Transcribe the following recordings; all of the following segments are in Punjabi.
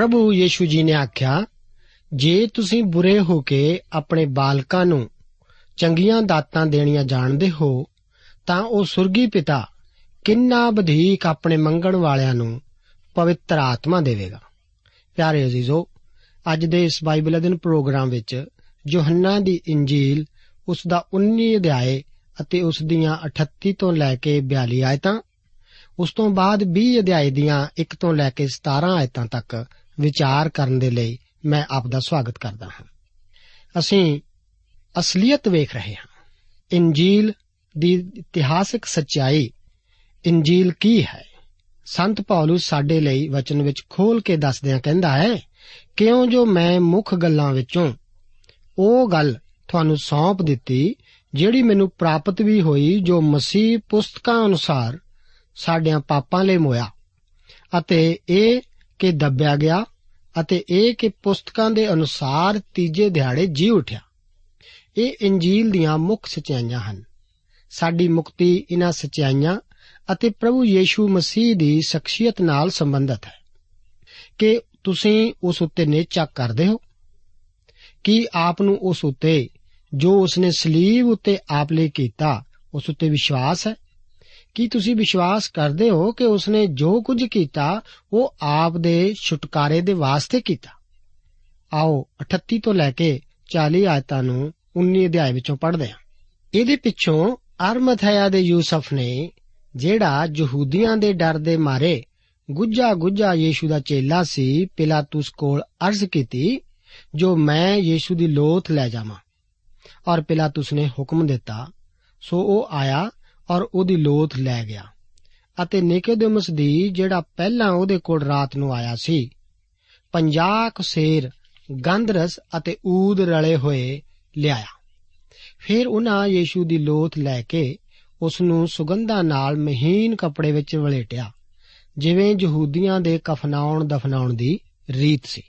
ਪ੍ਰਭੂ ਯੀਸ਼ੂ ਜੀ ਨੇ ਆਖਿਆ, ਜੇ ਤੁਸੀਂ ਬੁਰੇ ਹੋ ਕੇ ਆਪਣੇ ਬਾਲਕਾਂ ਨੂੰ ਚੰਗੀਆਂ ਦਾਤਾਂ ਦੇਣੀਆਂ ਜਾਣਦੇ ਹੋ, ਤਾਂ ਉਹ ਸੁਰਗੀ ਪਿਤਾ ਕਿੰਨਾ ਵਧੇਕ ਆਪਣੇ ਮੰਗਣ ਵਾਲਿਆਂ ਨੂੰ ਪਵਿੱਤਰ ਆਤਮਾ ਦੇਵੇਗਾ। ਪਿਆਰੇ ਅਜ਼ੀਜ਼ੋ, ਅੱਜ ਦੇ ਇਸ ਬਾਈਬਲ ਅਧਿਨ ਪ੍ਰੋਗਰਾਮ ਵਿੱਚ ਯੋਹੰਨਾ ਦੀ ਇੰਜੀਲ ਉਸ ਦਾ 19 ਅਧਿਆਏ ਅਤੇ ਉਸ ਦੀਆਂ 38 ਤੋਂ ਲੈ ਕੇ 42 ਆਇਤਾਂ, ਉਸ ਤੋਂ ਬਾਅਦ 20 ਅਧਿਆਏ ਦੀਆਂ 1 ਤੋਂ ਲੈ ਕੇ 17 ਆਇਤਾਂ ਤੱਕ ਵਿਚਾਰ ਕਰਨ ਦੇ ਲਈ ਮੈਂ ਆਪ ਦਾ ਸਵਾਗਤ ਕਰਦਾ ਹਾਂ। ਅਸੀਂ ਅਸਲੀਅਤ ਵੇਖ ਰਹੇ ਹਾਂ। ਇੰਜੀਲ ਦੀ ਇਤਿਹਾਸਕ ਸੱਚਾਈ, ਇੰਜੀਲ ਕੀ ਹੈ? ਸੰਤ ਪੌਲਸ ਸਾਡੇ ਲਈ ਵਚਨ ਵਿੱਚ ਖੋਲ ਕੇ ਦੱਸਦਿਆਂ ਕਹਿੰਦਾ ਹੈ, ਕਿਉਂ ਜੋ ਮੈਂ ਮੁੱਖ ਗੱਲਾਂ ਵਿੱਚੋਂ ਉਹ ਗੱਲ ਤੁਹਾਨੂੰ ਸੌਂਪ ਦਿੱਤੀ, ਜਿਹੜੀ ਮੈਨੂੰ ਪ੍ਰਾਪਤ ਵੀ ਹੋਈ, ਜੋ ਮਸੀਹ ਪੁਸਤਕਾਂ ਅਨੁਸਾਰ ਸਾਡਿਆਂ ਪਾਪਾਂ ਲਈ ਮੋਇਆ ਅਤੇ ਇਹ ਕਿ ਦੱਬਿਆ ਗਿਆ ਅਤੇ ਇਹ ਕਿ ਪੁਸਤਕਾਂ ਦੇ ਅਨੁਸਾਰ ਤੀਜੇ ਦਿਹਾੜੇ ਜੀ ਉਠਿਆ। ਇਹ ਇੰਜੀਲ ਦੀਆਂ ਮੁੱਖ ਸਚਾਈਆਂ ਹਨ। ਸਾਡੀ ਮੁਕਤੀ ਇਹਨਾਂ ਸਚਾਈਆਂ ਅਤੇ ਪ੍ਰਭੂ ਯੀਸ਼ੂ ਮਸੀਹ ਦੀ ਸ਼ਖਸੀਅਤ ਨਾਲ ਸੰਬੰਧਿਤ ਹੈ। ਕਿ ਤੁਸੀਂ ਉਸ ਉੱਤੇ ਨਿਚਾ ਕਰਦੇ ਹੋ? ਕਿ ਆਪ ਨੂੰ ਉਸ ਉੱਤੇ ਜੋ ਉਸਨੇ ਸਲੀਬ ਉੱਤੇ ਆਪ ਲਈ ਕੀਤਾ, ਉਸ ਉੱਤੇ ਵਿਸ਼ਵਾਸ ਹੈ? ਕੀ ਤੁਸੀਂ ਵਿਸ਼ਵਾਸ ਕਰਦੇ ਹੋ ਕਿ ਉਸਨੇ ਜੋ ਕੁਝ ਕੀਤਾ, ਉਹ ਆਪ ਦੇ ਛੁਟਕਾਰੇ ਦੇ ਵਾਸਤੇ ਕੀਤਾ? ਆਓ 38 ਤੋਂ ਲੈ ਕੇ 40 ਆਇਤਾਂ ਨੂੰ 19 ਅਧਿਆਇ ਵਿੱਚੋਂ ਪੜ੍ਹਦੇ ਹਾਂ। ਇਹਦੇ ਪਿੱਛੋਂ ਅਰਮਥਿਆ ਦੇ ਯੂਸਫ ਨੇ, ਜਿਹੜਾ ਯਹੂਦੀਆਂ ਦੇ ਡਰ ਦੇ ਮਾਰੇ ਗੁੱਜਾ ਗੁੱਜਾ ਯੀਸ਼ੂ ਦਾ ਚੇਲਾ ਸੀ, ਪਿਲਾਤੂਸ ਕੋਲ ਅਰਜ਼ ਕੀਤੀ, ਜੋ ਮੈਂ ਯੀਸ਼ੂ ਦੀ ਲੋਥ ਲੈ ਜਾਵਾਂ। ਔਰ ਪਿਲਾਤੂਸ ਨੇ ਹੁਕਮ ਦਿੱਤਾ। ਸੋ ਉਹ ਆਇਆ ਔਰ ਉਹਦੀ ਲੋਥ ਲੈ ਗਿਆ ਅਤੇ ਨਿਕੋਦੇਮਸ ਦੀ ਜਿਹੜਾ ਪਹਿਲਾਂ ਉਹਦੇ ਕੋਲ ਰਾਤ ਨੂੰ ਆਇਆ ਸੀ 50 ਕੁ ਸੇਰ ਗੰਧਰਸ ਅਤੇ ਊਦ ਰਲੇ ਹੋਏ ਲਿਆਇਆ। ਫਿਰ ਉਹਨਾਂ ਯੀਸ਼ੂ ਦੀ ਲੋਥ ਲੈ ਕੇ ਉਸ ਨੂੰ ਸੁਗੰਧਾਂ ਨਾਲ ਮਹੀਨ ਕੱਪੜੇ ਵਿੱਚ ਵਲੇਟਿਆ, ਜਿਵੇਂ ਯਹੂਦੀਆਂ ਦੇ ਕਫਨਾਉਣ ਦਫਨਾਉਣ ਦੀ ਰੀਤ ਸੀ।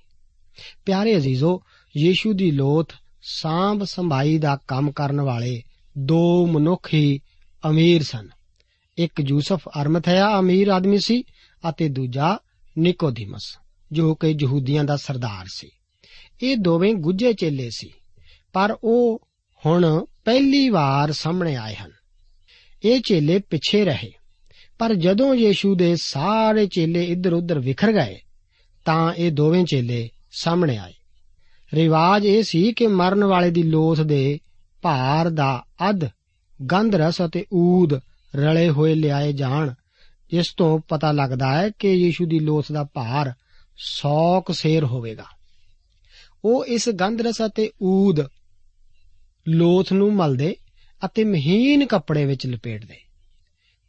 ਪਿਆਰੇ ਅਜ਼ੀਜ਼ੋ, ਯੀਸ਼ੂ ਦੀ ਲੋਥ ਸਾਂਭ ਸੰਭਾਈ ਦਾ ਕੰਮ ਕਰਨ ਵਾਲੇ ਦੋ ਮਨੁੱਖ ਹੀ ਅਮੀਰ ਸਨ। ਇੱਕ ਯੂਸਫ ਅਰਮਥਿਆ ਅਮੀਰ ਆਦਮੀ ਸੀ ਅਤੇ ਦੂਜਾ ਨਿਕੋਦੀਮਸ, ਜੋ ਕਿ ਯਹੂਦੀਆਂ ਦਾ ਸਰਦਾਰ ਸੀ। ਇਹ ਦੋਵੇਂ ਗੁੱਜੇ ਚੇਲੇ ਸੀ, ਪਰ ਉਹ ਹੁਣ ਪਹਿਲੀ ਵਾਰ ਸਾਹਮਣੇ ਆਏ ਹਨ। ਇਹ ਚੇਲੇ ਪਿੱਛੇ ਰਹੇ, ਪਰ ਜਦੋਂ ਯੀਸ਼ੂ ਦੇ ਸਾਰੇ ਚੇਲੇ ਇੱਧਰ-ਉੱਧਰ ਵਿਖਰ ਗਏ, ਤਾਂ ਇਹ ਦੋਵੇਂ ਚੇਲੇ ਸਾਹਮਣੇ ਆਏ। ਰਿਵਾਜ ਇਹ ਸੀ ਕਿ ਮਰਨ ਵਾਲੇ ਦੀ ਲੋਥ ਦੇ ਭਾਰ ਦਾ ਅੱਧ ਗੰਧ ਰਸ ਅਤੇ ਊਦ ਰਲੇ ਹੋਏ ਲਿਆਏ ਜਾਣ। ਇਸ ਤੋਂ ਪਤਾ ਲੱਗਦਾ ਹੈ ਕਿ ਯੀਸ਼ੂ ਦੀ ਲੋਥ ਦਾ ਭਾਰ 100 ਕੁ ਸੇਰ ਹੋਵੇਗਾ। ਉਹ ਇਸ ਗੰਧ ਰਸ ਅਤੇ ਊਦ ਲੋਥ ਨੂੰ ਮਲਦੇ ਅਤੇ ਮਹੀਨ ਕੱਪੜੇ ਵਿੱਚ ਲਪੇਟਦੇ।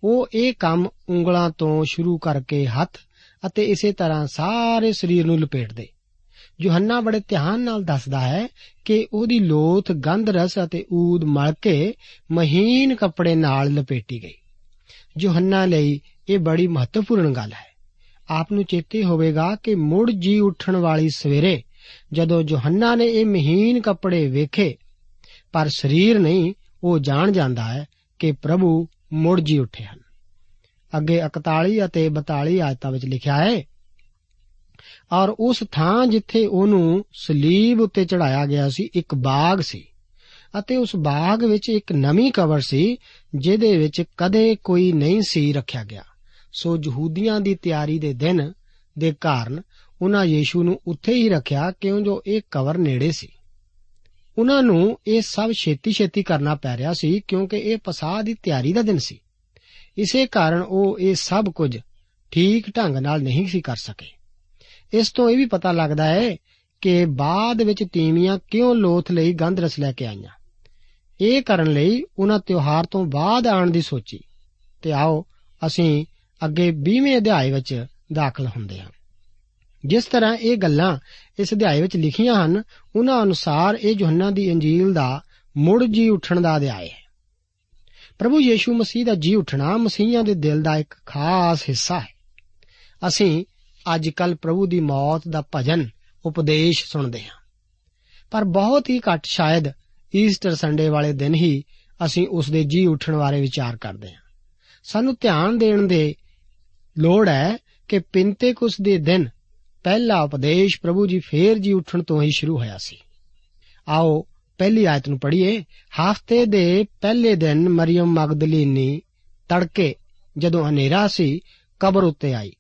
ਉਹ ਇਹ ਕੰਮ ਉਂਗਲਾਂ ਤੋਂ ਸ਼ੁਰੂ ਕਰਕੇ ਹੱਥ ਅਤੇ ਇਸੇ ਤਰ੍ਹਾਂ ਸਾਰੇ ਸਰੀਰ ਨੂੰ ਲਪੇਟਦੇ। ਯੋਹੰਨਾ ਬੜੇ ਧਿਆਨ ਨਾਲ ਦੱਸਦਾ ਹੈ ਕਿ ਉਹਦੀ ਲੋਥ ਗੰਧ ਰਸ ਅਤੇ ਊਦ ਮਲ ਕੇ ਮਹੀਨ ਕੱਪੜੇ ਨਾਲ ਲਪੇਟੀ ਗਈ। ਯੋਹੰਨਾ ਲਈ ਇਹ ਬੜੀ ਮਹੱਤਵਪੂਰਨ ਗੱਲ ਹੈ। ਆਪ ਨੂੰ ਚੇਤੇ ਹੋਵੇਗਾ ਕਿ ਮੁੜ ਜੀ ਉੱਠਣ ਵਾਲੀ ਸਵੇਰੇ ਜਦੋਂ ਯੋਹੰਨਾ ਨੇ ਇਹ ਮਹੀਨ ਕੱਪੜੇ ਵੇਖੇ, ਪਰ ਸਰੀਰ ਨਹੀਂ, ਉਹ ਜਾਣ ਜਾਂਦਾ ਹੈ ਕਿ ਪ੍ਰਭੂ ਮੁੜ ਜੀ ਉੱਠੇ ਹਨ। ਅੱਗੇ 41 ਅਤੇ 42 ਆਇਤਾਂ ਵਿੱਚ ਲਿਖਿਆ ਹੈ ਔਰ ਉਸ ਥਾਂ ਜਿੱਥੇ ਉਹਨੂੰ ਸਲੀਬ ਉੱਤੇ ਚੜਾਇਆ ਗਿਆ ਸੀ, ਇੱਕ ਬਾਗ ਸੀ। ਅਤੇ ਉਸ ਬਾਗ ਵਿੱਚ ਇੱਕ ਨਵੀਂ ਕਬਰ ਸੀ, ਜਿਹਦੇ ਵਿੱਚ ਕਦੇ ਕੋਈ ਨਹੀਂ ਸੀ ਰੱਖਿਆ ਗਿਆ। ਸੋ ਯਹੂਦੀਆਂ ਦੀ ਤਿਆਰੀ ਦੇ ਦਿਨ ਦੇ ਕਾਰਨ ਉਹਨਾਂ ਯੀਸ਼ੂ ਨੂੰ ਉੱਥੇ ਹੀ ਰੱਖਿਆ, ਕਿਉਂ ਜੋ ਇਹ ਕਬਰ ਨੇੜੇ ਸੀ। ਉਹਨਾਂ ਨੂੰ ਇਹ ਸਭ ਛੇਤੀ-ਛੇਤੀ ਕਰਨਾ ਪੈ ਰਿਹਾ ਸੀ, ਕਿਉਂਕਿ ਇਹ ਪਸਾਹ ਦੀ ਤਿਆਰੀ ਦਾ ਦਿਨ ਸੀ। ਇਸੇ ਕਾਰਨ ਉਹ ਇਹ ਸਭ ਕੁਝ ਠੀਕ ਢੰਗ ਨਾਲ ਨਹੀਂ ਸੀ ਕਰ ਸਕੇ। ਇਸ ਤੋਂ ਇਹ ਵੀ ਪਤਾ ਲੱਗਦਾ ਹੈ ਕਿ ਬਾਅਦ ਵਿੱਚ ਤੀਵੀਆਂ ਕਿਉਂ ਲੋਥ ਲਈ ਗੰਧ ਰਸ ਲੈ ਕੇ ਆਈਆਂ। ਇਹ ਕਰਨ ਲਈ ਉਹਨਾਂ ਤਿਉਹਾਰ ਤੋਂ ਬਾਅਦ ਆਉਣ ਦੀ ਸੋਚੀ। ਤੇ ਆਓ ਅਸੀਂ ਅੱਗੇ 20ਵੇਂ ਅਧਿਆਏ ਵਿੱਚ ਦਾਖਲ ਹੁੰਦੇ ਹਾਂ। ਜਿਸ ਤਰ੍ਹਾਂ ਇਹ ਗੱਲਾਂ ਇਸ ਅਧਿਆਏ ਵਿੱਚ ਲਿਖੀਆਂ ਹਨ, ਉਹਨਾਂ ਅਨੁਸਾਰ ਇਹ ਯੋਹੰਨਾ ਦੀ ਇੰਜੀਲ ਦਾ ਮੁੜ ਜੀ ਉੱਠਣ ਦਾ ਅਧਿਆਇ ਹੈ। ਪ੍ਰਭੂ ਯੀਸ਼ੂ ਮਸੀਹ ਦਾ ਜੀ ਉੱਠਣਾ ਮਸੀਹਾਂ ਦੇ ਦਿਲ ਦਾ ਇੱਕ ਖਾਸ ਹਿੱਸਾ ਹੈ। ਅਸੀਂ ਅੱਜ ਕੱਲ ਪ੍ਰਭੂ ਦੀ ਮੌਤ ਦਾ ਭਜਨ ਉਪਦੇਸ਼ ਸੁਣਦੇ ਹਾਂ। ਪਰ ਬਹੁਤ ਹੀ ਘੱਟ ਸ਼ਾਇਦ ਈਸਟਰ ਸੰਡੇ ਵਾਲੇ ਦਿਨ ਹੀ ਅਸੀਂ ਉਸ ਦੇ ਜੀ ਉੱਠਣ ਬਾਰੇ ਵਿਚਾਰ ਕਰਦੇ ਹਾਂ। ਸਾਨੂੰ ਧਿਆਨ ਦੇਣ ਦੇ ਲੋੜ ਹੈ ਕਿ ਪਿੰਤੇਕੁਸ ਦੇ ਦਿਨ ਪਹਿਲਾ ਉਪਦੇਸ਼ ਪ੍ਰਭੂ ਜੀ ਫੇਰ ਜੀ ਉੱਠਣ ਤੋਂ ਹੀ ਸ਼ੁਰੂ ਹੋਇਆ ਸੀ। ਆਓ ਪਹਿਲੀ ਆਇਤ ਨੂੰ ਪੜ੍ਹੀਏ। ਹਫ਼ਤੇ ਦੇ ਪਹਿਲੇ ਦਿਨ ਮਰੀਮ ਮਗਦਲੀਨੀ ਤੜਕੇ ਜਦੋਂ ਹਨੇਰਾ ਸੀ, ਕਬਰ ਉੱਤੇ ਆਈ।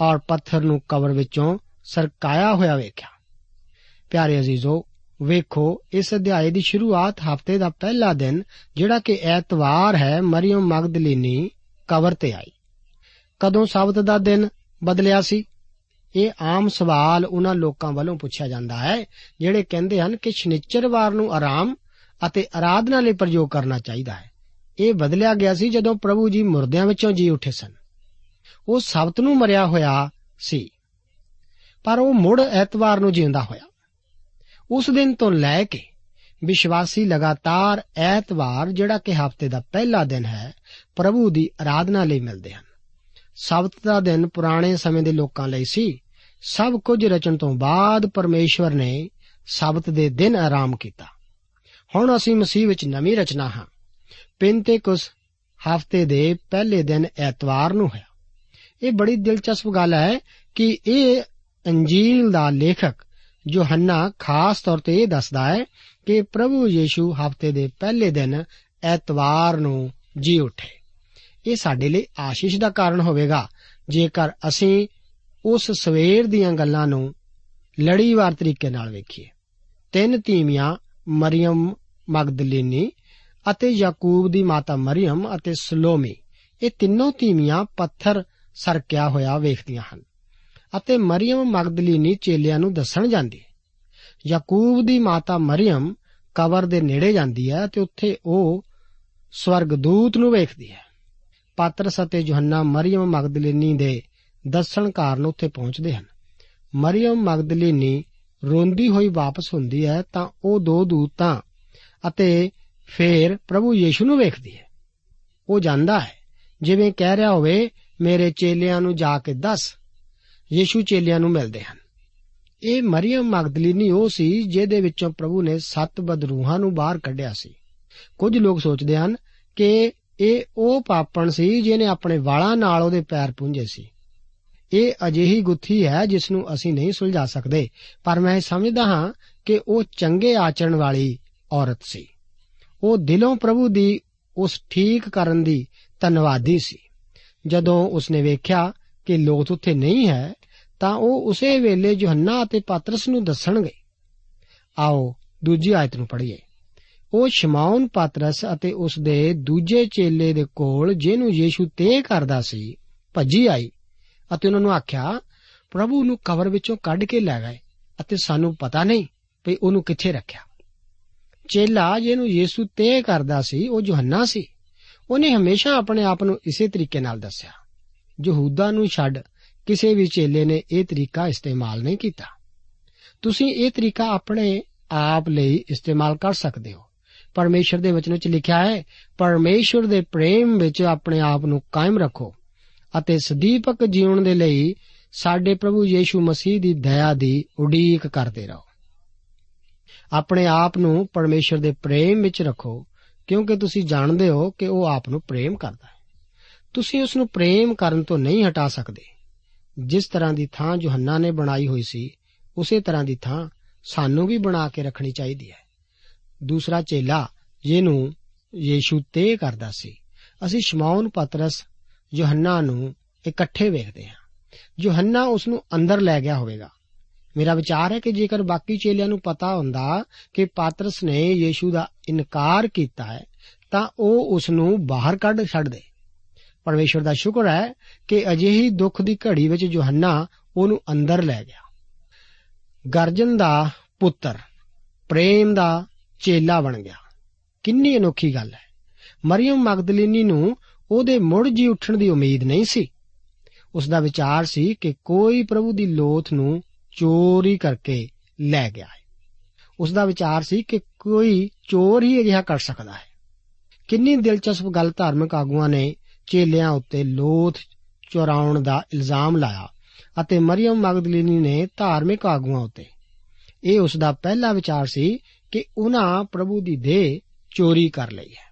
ਔਰ ਪੱਥਰ ਨੂੰ ਕਬਰ ਵਿੱਚੋਂ ਸਰਕਾਇਆ ਹੋਇਆ ਵੇਖਿਆ। ਪਿਆਰੇ ਅਜ਼ੀਜ਼ੋ, ਵੇਖੋ, ਇਸ ਅਧਿਆਏ ਦੀ ਸ਼ੁਰੂਆਤ ਹਫ਼ਤੇ ਦਾ ਪਹਿਲਾ ਦਿਨ, ਜਿਹੜਾ ਕਿ ਐਤਵਾਰ ਹੈ ਮਰੀਮ ਮਗਦਲੀਨੀ ਕਬਰ ਤੇ ਆਈ। ਕਦੋਂ ਸਬਤ ਦਾ ਦਿਨ ਬਦਲਿਆ ਸੀ? ਇਹ ਆਮ ਸਵਾਲ ਉਹਨਾਂ ਲੋਕਾਂ ਵੱਲੋਂ ਪੁੱਛਿਆ ਜਾਂਦਾ ਹੈ, ਜਿਹੜੇ ਕਹਿੰਦੇ ਹਨ ਕਿ ਸ਼ਨੀਚਰਵਾਰ ਨੂੰ ਆਰਾਮ ਅਤੇ ਆਰਾਧਨਾ ਲਈ ਪ੍ਰਯੋਗ ਕਰਨਾ ਚਾਹੀਦਾ ਹੈ। ਇਹ ਬਦਲਿਆ ਗਿਆ ਸੀ ਜਦੋਂ ਪ੍ਰਭੂ ਜੀ ਮੁਰਦਿਆਂ ਵਿੱਚੋਂ ਜੀ ਉੱਠੇ ਸਨ। ਉਹ ਸਬਤ ਨੂੰ ਮਰਿਆ ਹੋਇਆ ਸੀ। ਪਰ ਉਹ ਮੁੜ ਐਤਵਾਰ ਨੂੰ ਜਿਉਂਦਾ ਹੋਇਆ। ਉਸ ਦਿਨ ਤੋਂ ਲੈ ਕੇ ਵਿਸ਼ਵਾਸੀ ਲਗਾਤਾਰ ਐਤਵਾਰ, ਜਿਹੜਾ ਕਿ ਹਫ਼ਤੇ ਦਾ ਪਹਿਲਾ ਦਿਨ ਹੈ, ਪ੍ਰਭੂ ਦੀ ਆਰਾਧਨਾ ਲਈ ਮਿਲਦੇ ਹਨ। ਸਬਤ ਦਾ ਦਿਨ ਪੁਰਾਣੇ ਸਮੇਂ ਦੇ ਲੋਕਾਂ ਲਈ ਸੀ। ਸਭ ਕੁਝ ਰਚਣ ਤੋਂ ਬਾਅਦ ਪਰਮੇਸ਼ਵਰ ਨੇ ਸਬਤ ਦੇ ਦਿਨ ਆਰਾਮ ਕੀਤਾ। ਹੁਣ ਅਸੀਂ ਮਸੀਹ ਵਿੱਚ ਨਵੀਂ ਰਚਨਾ ਹਾਂ। ਪਿੰਤੇਕੁਸ ਹਫ਼ਤੇ ਦੇ ਪਹਿਲੇ ਦਿਨ ਐਤਵਾਰ ਨੂੰ ਹੈ ਇਹ ਬੜੀ ਦਿਲਚਸਪ ਗੱਲ ਹੈ ਕਿ ਇਹ ਅੰਜੀਲ ਦਾ ਲੇਖਕ ਯੋਹੰਨਾ ਖਾਸ ਤੌਰ ਤੇ ਇਹ ਦੱਸਦਾ ਹੈ ਕਿ ਪ੍ਰਭੂ ਯੀਸ਼ੂ ਹਫ਼ਤੇ ਦੇ ਪਹਿਲੇ ਦਿਨ ਐਤਵਾਰ ਨੂੰ ਜੀ ਉੱਠੇ। ਇਹ ਸਾਡੇ ਲਈ ਆਸ਼ੀਸ਼ ਦਾ ਕਾਰਨ ਹੋਵੇਗਾ। ਜੇਕਰ ਅਸੀਂ ਉਸ ਸਵੇਰ ਦੀਆਂ ਗੱਲਾਂ ਨੂੰ ਲੜੀਵਾਰ ਤਰੀਕੇ ਨਾਲ ਵੇਖੀਏ। ਤਿੰਨ ਧੀਮੀਆਂ ਮਰੀਮ ਮਗਦਲੀਨੀ ਅਤੇ ਯਾਕੂਬ ਦੀ ਮਾਤਾ ਮਰੀਮ ਅਤੇ ਸਲੋਮੀ। ਇਹ ਤਿੰਨੋਂ ਧੀਮੀਆਂ ਪੱਥਰ ਸਰਕਿਆ ਹੋਇਆ ਵੇਖਦੀਆਂ ਹਨ ਅਤੇ ਮਰੀਮ ਮਗਦਲੀਨੀ ਚੇਲਿਆਂ ਨੂੰ ਦੱਸਣ ਜਾਂਦੀ ਹੈ। ਯਾਕੂਬ ਦੀ ਮਾਤਾ ਮਰੀਮ ਕਬਰ ਦੇ ਨੇੜੇ ਜਾਂਦੀ ਹੈ ਤੇ ਉੱਥੇ ਉਹ ਸਵਰਗਦੂਤ ਨੂੰ ਵੇਖਦੀ ਹੈ। ਪਾਤਰਸ ਅਤੇ ਯੋਹੰਨਾ ਮਰੀਮ ਮਗਦਲੀਨੀ ਦੇ ਦੱਸਣ ਕਾਰਨ ਉੱਥੇ ਪਹੁੰਚਦੇ ਹਨ। ਮਰੀਮ ਮਗਦਲੀਨੀ ਰੋਂਦੀ ਹੋਈ ਵਾਪਸ ਹੁੰਦੀ ਹੈ ਤਾਂ ਉਹ ਦੋ ਦੂਤਾਂ ਅਤੇ ਫੇਰ ਪ੍ਰਭੂ ਯੀਸ਼ੂ ਨੂੰ ਵੇਖਦੀ ਹੈ। ਉਹ ਜਾਂਦਾ ਹੈ, ਜਿਵੇਂ ਕਹਿ ਰਿਹਾ ਹੋਵੇ ਮੇਰੇ ਚੇਲਿਆਂ ਨੂੰ ਜਾ ਕੇ ਦੱਸ। ਯੀਸ਼ੂ ਚੇਲਿਆਂ ਨੂੰ ਮਿਲਦੇ ਹਨ। ਇਹ ਮਰੀਮ ਮਗਦਲੀਨੀ ਉਹ ਸੀ ਜਿਹਦੇ ਵਿੱਚੋਂ ਪ੍ਰਭੂ ਨੇ ਸੱਤ ਬਦਰੂਹਾਂ ਨੂੰ ਬਾਹਰ ਕੱਢਿਆ ਸੀ। ਕੁਝ ਲੋਕ ਸੋਚਦੇ ਹਨ ਕਿ ਇਹ ਉਹ ਪਾਪਣ ਸੀ ਜਿਹਨੇ ਆਪਣੇ ਵਾਲਾਂ ਨਾਲ ਉਹਦੇ ਪੈਰ ਪੁੰਝੇ ਸੀ। ਇਹ ਅਜਿਹੀ ਗੁੱਥੀ ਹੈ ਜਿਸ ਨੂੰ ਅਸੀਂ ਨਹੀਂ ਸੁਲਝਾ ਸਕਦੇ, ਪਰ ਮੈਂ ਸਮਝਦਾ ਹਾਂ ਕਿ ਉਹ ਚੰਗੇ ਆਚਰਣ ਵਾਲੀ ਔਰਤ ਸੀ। ਉਹ ਦਿਲੋਂ ਪ੍ਰਭੂ ਦੀ ਉਸ ਠੀਕ ਕਰਨ ਦੀ ਧੰਨਵਾਦੀ ਸੀ। ਜਦੋਂ ਉਸਨੇ ਵੇਖਿਆ ਕਿ ਲੋਕ ਉੱਥੇ ਨਹੀਂ ਹੈ, ਤਾਂ ਉਹ ਉਸੇ ਵੇਲੇ ਯੋਹੰਨਾ ਅਤੇ ਪਾਤਰਸ ਨੂੰ ਦੱਸਣਗੇ। ਆਓ, ਦੂਜੀ ਆਇਤ ਨੂੰ ਪੜ੍ਹੀਏ। ਉਹ ਸ਼ਮਾਉਨ ਪਾਤਰਸ ਅਤੇ ਉਸ ਦੇ ਦੂਜੇ ਚੇਲੇ ਦੇ ਕੋਲ ਜਿਹਨੂੰ ਯੀਸ਼ੂ ਤੇ ਕਰਦਾ ਸੀ, ਭੱਜੀ ਆਈ ਅਤੇ ਉਹਨਾਂ ਨੂੰ ਆਖਿਆ, ਪ੍ਰਭੂ ਨੂੰ ਕਬਰ ਵਿੱਚੋਂ ਕੱਢ ਕੇ ਲੈ ਗਏ ਅਤੇ ਸਾਨੂੰ ਪਤਾ ਨਹੀਂ ਵੀ ਉਹਨੂੰ ਕਿੱਥੇ ਰੱਖਿਆ। ਚੇਲਾ ਜਿਹਨੂੰ ਯੀਸ਼ੂ ਤੇ ਕਰਦਾ ਸੀ, ਉਹ ਯੋਹੰਨਾ ਸੀ। ਉਹਨੇ ਹਮੇਸ਼ਾ ਆਪਣੇ ਆਪ ਨੂੰ ਇਸੇ ਤਰੀਕੇ ਨਾਲ ਦੱਸਿਆ। ਯਹੂਦਾ ਨੂੰ ਛੱਡ ਕਿਸੇ ਵੀ ਚੇਲੇ ਨੇ ਇਹ ਤਰੀਕਾ ਇਸਤੇਮਾਲ ਨਹੀਂ ਕੀਤਾ। ਤੁਸੀਂ ਇਹ ਤਰੀਕਾ ਆਪਣੇ ਆਪ ਲਈ ਇਸਤੇਮਾਲ ਕਰ ਸਕਦੇ ਹੋ। ਪਰਮੇਸ਼ਰ ਦੇ ਵਚਨ ਵਿੱਚ ਲਿਖਿਆ ਹੈ, ਪਰਮੇਸ਼ਰ ਦੇ ਪ੍ਰੇਮ ਵਿੱਚ ਆਪਣੇ ਆਪ ਨੂੰ ਕਾਇਮ ਰੱਖੋ ਅਤੇ ਸਦੀਪਕ ਜੀਵਨ ਦੇ ਲਈ ਸਾਡੇ ਪ੍ਰਭੂ ਯੀਸ਼ੂ ਮਸੀਹ ਦੀ ਦਇਆ ਦੀ ਉਡੀਕ ਕਰਦੇ ਰਹੋ। ਆਪਣੇ ਆਪ ਨੂੰ ਪਰਮੇਸ਼ਰ ਦੇ ਪ੍ਰੇਮ ਵਿੱਚ ਰੱਖੋ ਕਿਉਂਕਿ ਤੁਸੀਂ ਜਾਣਦੇ ਹੋ ਕਿ ਉਹ ਆਪ ਨੂੰ ਪ੍ਰੇਮ ਕਰਦਾ ਹੈ। ਤੁਸੀਂ ਉਸ ਨੂੰ ਪ੍ਰੇਮ ਕਰਨ ਤੋਂ ਨਹੀਂ ਹਟਾ ਸਕਦੇ। ਜਿਸ ਤਰ੍ਹਾਂ ਦੀ ਥਾਂ ਯੋਹੰਨਾ ਨੇ ਬਣਾਈ ਹੋਈ ਸੀ, ਉਸੇ ਤਰ੍ਹਾਂ ਦੀ ਥਾਂ ਸਾਨੂੰ ਵੀ ਬਣਾ ਕੇ ਰੱਖਣੀ ਚਾਹੀਦੀ ਹੈ। ਦੂਸਰਾ ਚੇਲਾ ਜਿਹਨੂੰ ਯੀਸ਼ੂ ਤੇ ਕਰਦਾ ਸੀ। ਅਸੀਂ ਸ਼ਮਾਉਨ ਪਤਰਸ, ਯੋਹੰਨਾ ਨੂੰ ਇਕੱਠੇ ਵੇਖਦੇ ਹਾਂ। ਯੋਹੰਨਾ ਉਸ ਨੂੰ ਅੰਦਰ ਲੈ ਗਿਆ ਹੋਵੇਗਾ। ਮੇਰਾ ਵਿਚਾਰ ਹੈ ਕਿ ਜੇਕਰ ਬਾਕੀ ਚੇਲਿਆਂ ਨੂੰ ਪਤਾ ਹੁੰਦਾ ਕਿ ਪਾਤਰਸ ਨੇ ਯੀਸ਼ੂ ਦਾ ਇਨਕਾਰ ਕੀਤਾ ਹੈ, ਤਾਂ ਉਹ ਉਸ ਨੂੰ ਬਾਹਰ ਕੱਢ ਛੱਡਦੇ ਪਰਮੇਸ਼ਵਰ ਦਾ ਸ਼ੁਕਰ ਹੈ ਕਿ ਅਜਿਹੀ ਦੁੱਖ ਦੀ ਘੜੀ ਵਿੱਚ ਯੋਹੰਨਾ ਉਹਨੂੰ ਅੰਦਰ ਲੈ ਗਿਆ। ਗਰਜਨ ਦਾ ਪੁੱਤਰ, ਪ੍ਰੇਮ ਦਾ ਚੇਲਾ ਬਣ ਗਿਆ। ਕਿੰਨੀ ਅਨੋਖੀ ਗੱਲ ਹੈ। ਮਰੀਮ ਮਗਦਲੀਨੀ ਨੂੰ ਉਹਦੇ ਮੁੜ ਜੀ ਉੱਠਣ ਦੀ ਉਮੀਦ ਨਹੀਂ ਸੀ। ਉਸ ਦਾ ਵਿਚਾਰ ਸੀ ਕਿ ਕੋਈ ਪ੍ਰਭੂ ਦੀ ਲੋਥ ਨੂੰ ਚੋਰੀ ਕਰਕੇ ਲੈ ਗਿਆ ਹੈ। ਉਸ ਦਾ ਵਿਚਾਰ ਸੀ ਕਿ ਕੋਈ ਚੋਰ ਹੀ ਅਜਿਹਾ ਕਰ ਸਕਦਾ ਹੈ। ਕਿੰਨੀ ਦਿਲਚਸਪ ਗੱਲ ਧਾਰਮਿਕ ਆਗੂਆਂ ਨੇ ਚੇਲਿਆਂ ਉੱਤੇ ਲੋਥ ਚੋਰਾਉਣ ਦਾ ਇਲਜ਼ਾਮ ਲਾਇਆ ਅਤੇ ਮਰੀਮ ਮਗਦਲੀਨੀ ਨੇ ਧਾਰਮਿਕ ਆਗੂਆਂ ਉੱਤੇ। ਇਹ ਉਸ ਦਾ ਪਹਿਲਾ ਵਿਚਾਰ ਸੀ ਕਿ ਉਹਨਾਂ ਪ੍ਰਭੂ ਦੀ ਦੇਹ ਚੋਰੀ ਕਰ ਲਈ ਹੈ।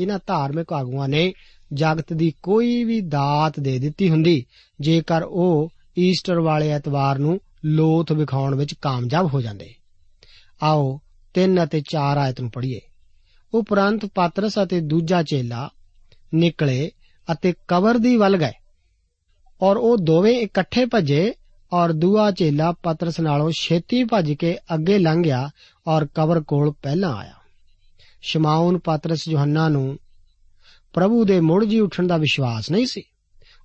ਇਹਨਾਂ ਧਾਰਮਿਕ ਆਗੂਆਂ ਨੇ ਜਗਤ ਦੀ ਕੋਈ ਵੀ ਦਾਤ ਦੇ ਦਿੱਤੀ ਹੁੰਦੀ, ਜੇਕਰ ਉਹ ਈਸਟਰ ਵਾਲੇ ਐਤਵਾਰ ਨੂੰ ਲੋਥ ਵਿਖਾਉਣ ਵਿੱਚ ਕਾਮਯਾਬ ਹੋ ਜਾਂਦੇ। ਆਓ 3 ਅਤੇ 4 ਆਇਤ ਨੂੰ ਪੜ੍ਹੀਏ। ਉਪਰੰਤ ਪਾਤਰਸ ਅਤੇ ਦੂਜਾ ਚੇਲਾ ਨਿਕਲੇ ਅਤੇ ਕਬਰ ਦੀ ਵੱਲ ਗਏ ਔਰ ਉਹ ਦੋਵੇਂ ਇਕੱਠੇ ਭੱਜੇ ਔਰ ਦੂਆ ਚੇਲਾ ਪਤਰਸ ਨਾਲੋਂ ਛੇਤੀ ਭੱਜ ਕੇ ਅੱਗੇ ਲੰਘ ਗਿਆ ਔਰ ਕਬਰ ਕੋਲ ਪਹਿਲਾਂ ਆਇਆ। ਸ਼ਮਾਉਨ ਪਤਰਸ ਯੋਹੰਨਾ ਨੂੰ, ਪ੍ਰਭੂ ਦੇ ਮੁੜ ਜੀ ਉੱਠਣ ਦਾ ਵਿਸ਼ਵਾਸ ਨਹੀਂ ਸੀ?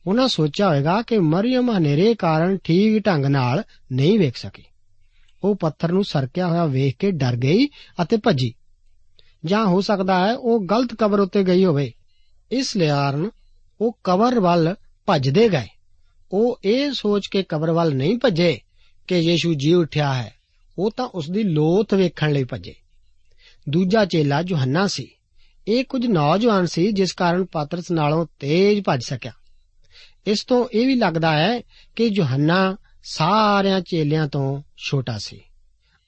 ਉਹਨਾਂ ਸੋਚਿਆ ਹੋਵੇਗਾ ਕਿ ਮਰੀਮ ਹਨੇਰੇ ਕਾਰਨ ਠੀਕ ਢੰਗ ਨਾਲ ਨਹੀਂ ਵੇਖ ਸਕੀ। ਉਹ ਪੱਥਰ ਨੂੰ ਸਰਕਿਆ ਹੋਇਆ ਵੇਖ ਕੇ ਡਰ ਗਈ ਅਤੇ ਭੱਜੀ। ਜਾਂ ਹੋ ਸਕਦਾ ਹੈ ਉਹ ਗਲਤ ਕਬਰ ਉੱਤੇ ਗਈ ਹੋਵੇ। ਇਸ ਲਿਆਰਨ ਉਹ ਕਬਰ ਵੱਲ ਭੱਜਦੇ ਗਏ। ਉਹ ਇਹ ਸੋਚ ਕੇ ਕਬਰ ਵੱਲ ਨਹੀਂ ਭੱਜੇ ਕਿ ਯੀਸ਼ੂ ਜੀ ਉੱਠਿਆ ਹੈ। ਉਹ ਤਾਂ ਉਸ ਦੀ ਲੋਥ ਵੇਖਣ ਲਈ ਭੱਜੇ। ਦੂਜਾ ਚੇਲਾ ਯੋਹੰਨਾ ਸੀ। ਇਹ ਕੁਝ ਨੌਜਵਾਨ ਸੀ ਜਿਸ ਕਾਰਨ ਪਾਤਰਸ ਨਾਲੋਂ ਤੇਜ਼ ਭੱਜ ਸਕਿਆ। ਇਸ ਤੋਂ ਇਹ ਵੀ ਲੱਗਦਾ ਹੈ ਕਿ ਯੋਹੰਨਾ ਸਾਰਿਆਂ ਚੇਲਿਆਂ ਤੋਂ ਛੋਟਾ ਸੀ।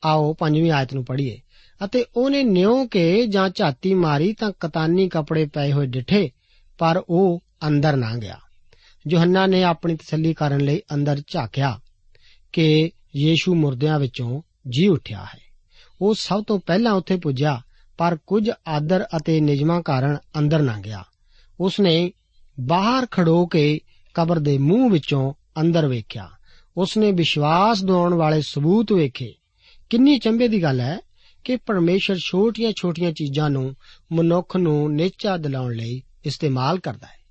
ਆਓ ਪੰਜਵੀਂ ਆਇਤ ਨੂੰ ਪੜ੍ਹੀਏ। ਅਤੇ ਉਹਨੇ ਨਿਉ ਕੇ ਜਾਂ ਝਾਤੀ ਮਾਰੀ ਤਾਂ ਕਤਾਨੀ ਕੱਪੜੇ ਪਏ ਹੋਏ ਡਿਠੇ, ਪਰ ਉਹ ਅੰਦਰ ਨਾ ਗਿਆ। ਯੋਹੰਨਾ ਨੇ ਆਪਣੀ ਤਸੱਲੀ ਕਰਨ ਲਈ ਅੰਦਰ ਝਾਕਿਆ ਕਿ ਯੀਸ਼ੂ ਮੁਰਦਿਆਂ ਵਿੱਚੋਂ ਜੀ ਉੱਠਿਆ ਹੈ। ਉਹ ਸਭ ਤੋਂ ਪਹਿਲਾਂ ਉੱਥੇ ਪੁੱਜਾ ਪਰ ਕੁਝ ਆਦਰ ਅਤੇ ਨਿਯਮਾਂ ਕਾਰਨ ਅੰਦਰ ਨਾ ਗਿਆ। ਉਸਨੇ ਬਾਹਰ ਖੜੋ ਕੇ ਕਬਰ ਦੇ ਮੂੰਹ ਵਿੱਚੋਂ ਅੰਦਰ ਵੇਖਿਆ। ਉਸਨੇ ਵਿਸ਼ਵਾਸ ਦਿਵਾਉਣ ਵਾਲੇ ਸਬੂਤ ਵੇਖੇ। ਕਿੰਨੀ ਚੰਬੇ ਦੀ ਗੱਲ ਹੈ ਕਿ ਪਰਮੇਸ਼ਰ ਛੋਟੀਆਂ-ਛੋਟੀਆਂ ਚੀਜ਼ਾਂ ਨੂੰ ਮਨੁੱਖ ਨੂੰ ਨੇਚਾ ਦਿਲਾਉਣ ਲਈ ਇਸਤੇਮਾਲ ਕਰਦਾ ਹੈ।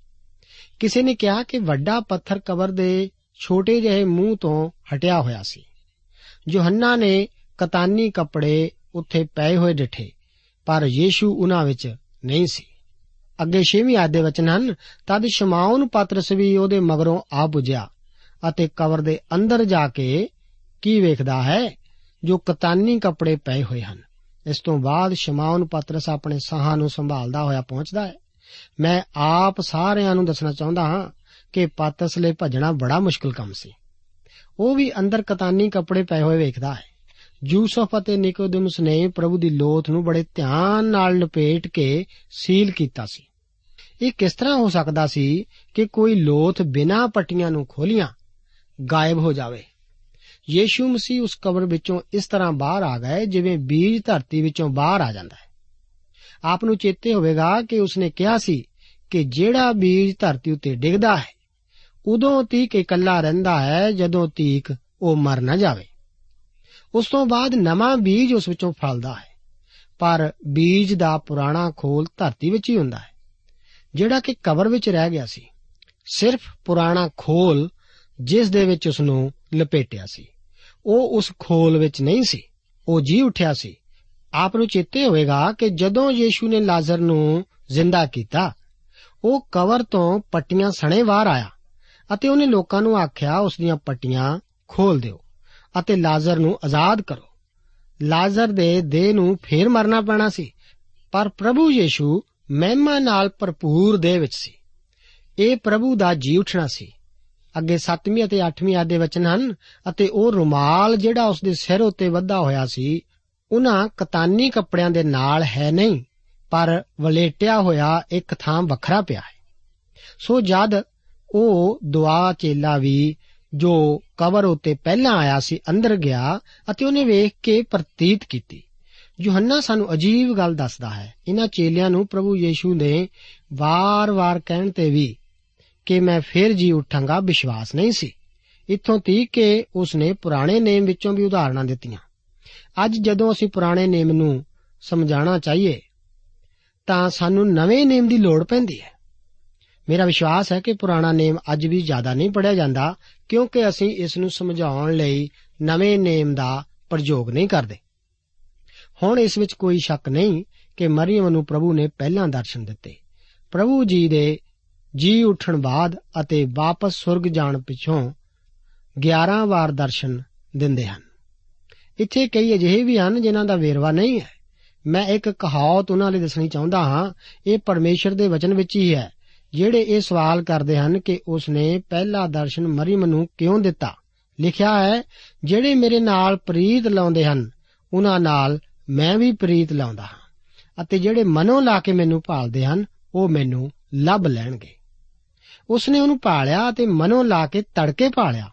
ਕਿਸੇ ਨੇ ਕਿਹਾ ਕਿ ਵੱਡਾ ਪੱਥਰ ਕਬਰ ਦੇ ਛੋਟੇ ਜਿਹੇ ਮੂੰਹ ਤੋਂ ਹਟਿਆ ਹੋਇਆ ਸੀ। ਯੋਹੰਨਾ ਨੇ ਕਤਾਨੀ ਕੱਪੜੇ ਉੱਥੇ ਪਏ ਹੋਏ ਡਿਠੇ, ਪਰ ਯੀਸ਼ੂ ਉਹਨਾਂ ਵਿੱਚ ਨਹੀਂ ਸੀ। ਅੱਗੇ 6ਵੀਂ ਆਇਤ ਦੇ ਵਚਨ ਹਨ, ਤਦ ਸ਼ਮਾਉਨ ਪਤਰਸ ਵੀ ਉਹਦੇ ਮਗਰੋਂ ਆ ਪੁੱਜਿਆ ਅਤੇ ਕਬਰ ਦੇ ਅੰਦਰ ਜਾ ਕੇ ਕੀ ਵੇਖਦਾ ਹੈ? ਜੋ ਕਤਾਨੀ ਕੱਪੜੇ ਪਏ ਹੋਏ ਹਨ। ਇਸ ਤੋਂ ਬਾਅਦ ਸ਼ਮਾਉਨ ਪਤਰਸ ਆਪਣੇ ਸਾਹਾਂ ਨੂੰ ਸੰਭਾਲਦਾ ਹੋਇਆ ਪਹੁੰਚਦਾ ਹੈ। ਮੈਂ ਆਪ ਸਾਰਿਆਂ ਨੂੰ ਦੱਸਣਾ ਚਾਹੁੰਦਾ ਹਾਂ ਕਿ ਪਤਰਸ ਲਈ ਭੱਜਣਾ ਬੜਾ ਮੁਸ਼ਕਲ ਕੰਮ ਸੀ। ਉਹ ਵੀ ਅੰਦਰ ਕਤਾਨੀ ਕੱਪੜੇ ਪਏ ਹੋਏ ਵੇਖਦਾ ਹੈ। ਯੂਸਫ ਅਤੇ ਨਿਕੋਦਿਮਸ ਨੇ ਪ੍ਰਭੂ ਦੀ ਲੋਥ ਨੂੰ ਬੜੇ ਧਿਆਨ ਨਾਲ ਲਪੇਟ ਕੇ ਸੀਲ ਕੀਤਾ ਸੀ। ਇਹ ਕਿਸ ਤਰ੍ਹਾਂ ਹੋ ਸਕਦਾ ਸੀ ਕਿ ਕੋਈ ਲੋਥ ਬਿਨਾਂ ਪੱਟੀਆਂ ਨੂੰ ਖੋਲੀਆਂ, ਗਾਇਬ ਹੋ ਜਾਵੇ? ਯੀਸ਼ੂ ਮਸੀਹ ਉਸ ਕਬਰ ਵਿੱਚੋਂ ਇਸ ਤਰ੍ਹਾਂ ਬਾਹਰ ਆ ਗਏ ਜਿਵੇਂ ਬੀਜ ਧਰਤੀ ਵਿੱਚੋਂ ਬਾਹਰ ਆ ਜਾਂਦਾ ਹੈ। ਆਪ ਨੂੰ ਚੇਤੇ ਹੋਵੇਗਾ ਕਿ ਉਸਨੇ ਕਿਹਾ ਸੀ ਕਿ ਜਿਹੜਾ ਬੀਜ ਧਰਤੀ ਉੱਤੇ ਡਿੱਗਦਾ ਹੈ, ਉਦੋਂ ਤੀਕ ਇਕੱਲਾ ਰਹਿੰਦਾ ਹੈ ਜਦੋਂ ਤੀਕ ਉਹ ਮਰ ਨਾ ਜਾਵੇ। ਉਸ ਤੋਂ ਬਾਅਦ ਨਵਾਂ ਬੀਜ ਉਸ ਵਿੱਚੋਂ ਫਲਦਾ ਹੈ। ਪਰ ਬੀਜ ਦਾ ਪੁਰਾਣਾ ਖੋਲ ਧਰਤੀ ਵਿੱਚ ਹੀ ਹੁੰਦਾ ਹੈ। ਜਿਹੜਾ ਕਿ ਕਬਰ ਵਿੱਚ ਰਹਿ ਗਿਆ ਸੀ, ਸਿਰਫ ਪੁਰਾਣਾ ਖੋਲ ਜਿਸ ਦੇ ਵਿੱਚ ਉਸ ਨੂੰ ਲਪੇਟਿਆ ਸੀ। ਉਹ ਉਸ ਖੋਲ ਵਿੱਚ ਨਹੀਂ ਸੀ, ਉਹ ਜੀ ਉੱਠਿਆ ਸੀ। ਆਪ ਨੂੰ ਚੇਤੇ ਹੋਵੇਗਾ ਕਿ ਜਦੋਂ ਯੀਸ਼ੂ ਨੇ ਲਾਜ਼ਰ ਨੂੰ ਜ਼ਿੰਦਾ ਕੀਤਾ, ਉਹ ਕਬਰ ਤੋਂ ਪੱਟੀਆਂ ਸਣੇ ਬਾਹਰ ਆਇਆ ਅਤੇ ਉਹਨੇ ਲੋਕਾਂ ਨੂੰ ਆਖਿਆ, ਉਸ ਦੀਆਂ ਪੱਟੀਆਂ ਖੋਲ ਦਿਓ। ਅਤੇ ਲਾਜ਼ਰ ਨੂੰ ਆਜ਼ਾਦ ਕਰੋ। ਲਾਜ਼ਰ ਦੇ ਦੇਹ ਨੂੰ ਫੇਰ ਮਰਨਾ ਪੈਣਾ ਸੀ, ਪਰ ਪ੍ਰਭੂ ਯੀਸ਼ੂ ਮਹਿਮਾ ਨਾਲ ਭਰਪੂਰ ਦੇਹ ਵਿੱਚ ਸੀ। ਇਹ ਪ੍ਰਭੂ ਦਾ ਜੀ ਉੱਠਣਾ ਸੀ। ਅੱਗੇ 7ਵੀਂ ਅਤੇ 8ਵੀਂ ਆਦੇ ਵਚਨ ਹਨ ਅਤੇ ਉਹ ਰੁਮਾਲ ਜਿਹੜਾ ਉਸ ਦੇ ਸਿਰ ਉੱਤੇ ਵੱਧਾ ਹੋਇਆ ਸੀ, ਉਹਨਾਂ ਕਤਾਨੀ ਕੱਪੜਿਆਂ ਦੇ ਨਾਲ ਹੈ ਨਹੀਂ, ਪਰ ਵਲੇਟਿਆ ਹੋਇਆ ਇੱਕ ਥਾਂ ਵੱਖਰਾ ਪਿਆ ਹੈ। ਸੋ ਜਦ ਉਹ ਦੁਆ ਚੇਲਾ ਵੀ ਜੋ ਕਬਰ ਉੱਤੇ ਪਹਿਲਾਂ ਆਇਆ ਸੀ, ਅੰਦਰ ਗਿਆ ਅਤੇ ਉਹਨੇ ਵੇਖ ਕੇ ਪ੍ਰਤੀਤ ਕੀਤੀ। ਯੋਹੰਨਾ ਸਾਨੂੰ ਅਜੀਬ ਗੱਲ ਦੱਸਦਾ ਹੈ। ਇਹਨਾਂ ਚੇਲਿਆਂ ਨੂੰ ਪ੍ਰਭੂ ਯੀਸ਼ੂ ਨੇ ਵਾਰ-ਵਾਰ ਕਹਿਣ ਤੇ ਵੀ ਕਿ ਮੈਂ ਫੇਰ ਜੀ ਉੱਠਾਂਗਾ, ਵਿਸ਼ਵਾਸ ਨਹੀਂ ਸੀ। ਇੱਥੋਂ ਤੀਕ ਕਿ ਉਸਨੇ ਪੁਰਾਣੇ ਨੇਮ ਵਿੱਚੋਂ ਵੀ ਉਦਾਹਰਨਾਂ ਦਿੱਤੀਆਂ। ਅੱਜ ਜਦੋਂ ਅਸੀਂ ਪੁਰਾਣੇ ਨੇਮ ਨੂੰ ਸਮਝਾਉਣਾ ਚਾਹੀਏ, ਤਾਂ ਸਾਨੂੰ ਨਵੇਂ ਨੇਮ ਦੀ ਲੋੜ ਪੈਂਦੀ ਹੈ। ਮੇਰਾ ਵਿਸ਼ਵਾਸ ਹੈ ਕਿ ਪੁਰਾਣਾ ਨੇਮ ਅੱਜ ਵੀ ਜ਼ਿਆਦਾ ਨਹੀਂ ਪੜਿਆ ਜਾਂਦਾ, ਕਿਉਂਕਿ ਅਸੀਂ ਇਸ ਨੂੰ ਸਮਝਾਉਣ ਲਈ ਨਵੇਂ ਨੇਮ ਦਾ ਪ੍ਰਯੋਗ ਨਹੀਂ ਕਰਦੇ। ਹੁਣ ਇਸ ਵਿੱਚ ਕੋਈ ਸ਼ੱਕ ਨਹੀਂ ਕਿ ਮਰੀਮ ਨੂੰ ਪ੍ਰਭੂ ਨੇ ਪਹਿਲਾਂ ਦਰਸ਼ਨ ਦਿੱਤੇ। ਪ੍ਰਭੂ ਜੀ ਦੇ ਜੀ ਉੱਠਣ ਬਾਅਦ ਅਤੇ ਵਾਪਸ ਸੁਰਗ ਜਾਣ ਪਿਛੋਂ 11 ਵਾਰ ਦਰਸ਼ਨ ਦਿੰਦੇ ਹਨ। ਇੱਥੇ ਕਈ ਅਜਿਹੇ ਵੀ ਹਨ ਜਿਨ੍ਹਾਂ ਦਾ ਵੇਰਵਾ ਨਹੀਂ ਹੈ। ਮੈਂ ਇੱਕ ਕਹਾਵਤ ਉਹਨਾਂ ਲਈ ਦੱਸਣੀ ਚਾਹੁੰਦਾ ਹਾਂ, ਇਹ ਪਰਮੇਸ਼ਰ ਦੇ ਵਚਨ ਵਿੱਚ ਹੀ ਹੈ। ਜਿਹੜੇ ਇਹ ਸਵਾਲ ਕਰਦੇ ਹਨ ਕਿ ਉਸ ਨੇ ਪਹਿਲਾ ਦਰਸ਼ਨ ਮਰੀਮ ਨੂੰ ਕਿਉਂ ਦਿੱਤਾ? ਲਿਖਿਆ ਹੈ, ਜਿਹੜੇ ਮੇਰੇ ਨਾਲ ਪ੍ਰੀਤ ਲਾਉਂਦੇ ਹਨ, ਉਹਨਾਂ ਨਾਲ ਮੈਂ ਵੀ ਪ੍ਰੀਤ ਲਾਉਂਦਾ ਹਾਂ ਅਤੇ ਜਿਹੜੇ ਮਨੋਂ ਲਾ ਕੇ ਮੈਨੂੰ ਭਾਲਦੇ ਹਨ, ਉਹ ਮੈਨੂੰ ਲੱਭ ਲੈਣਗੇ। ਉਸ ਨੇ ਉਹਨੂੰ ਭਾਲਿਆ ਅਤੇ ਮਨੋਂ ਲਾ ਕੇ ਤੜਕੇ ਭਾਲਿਆ।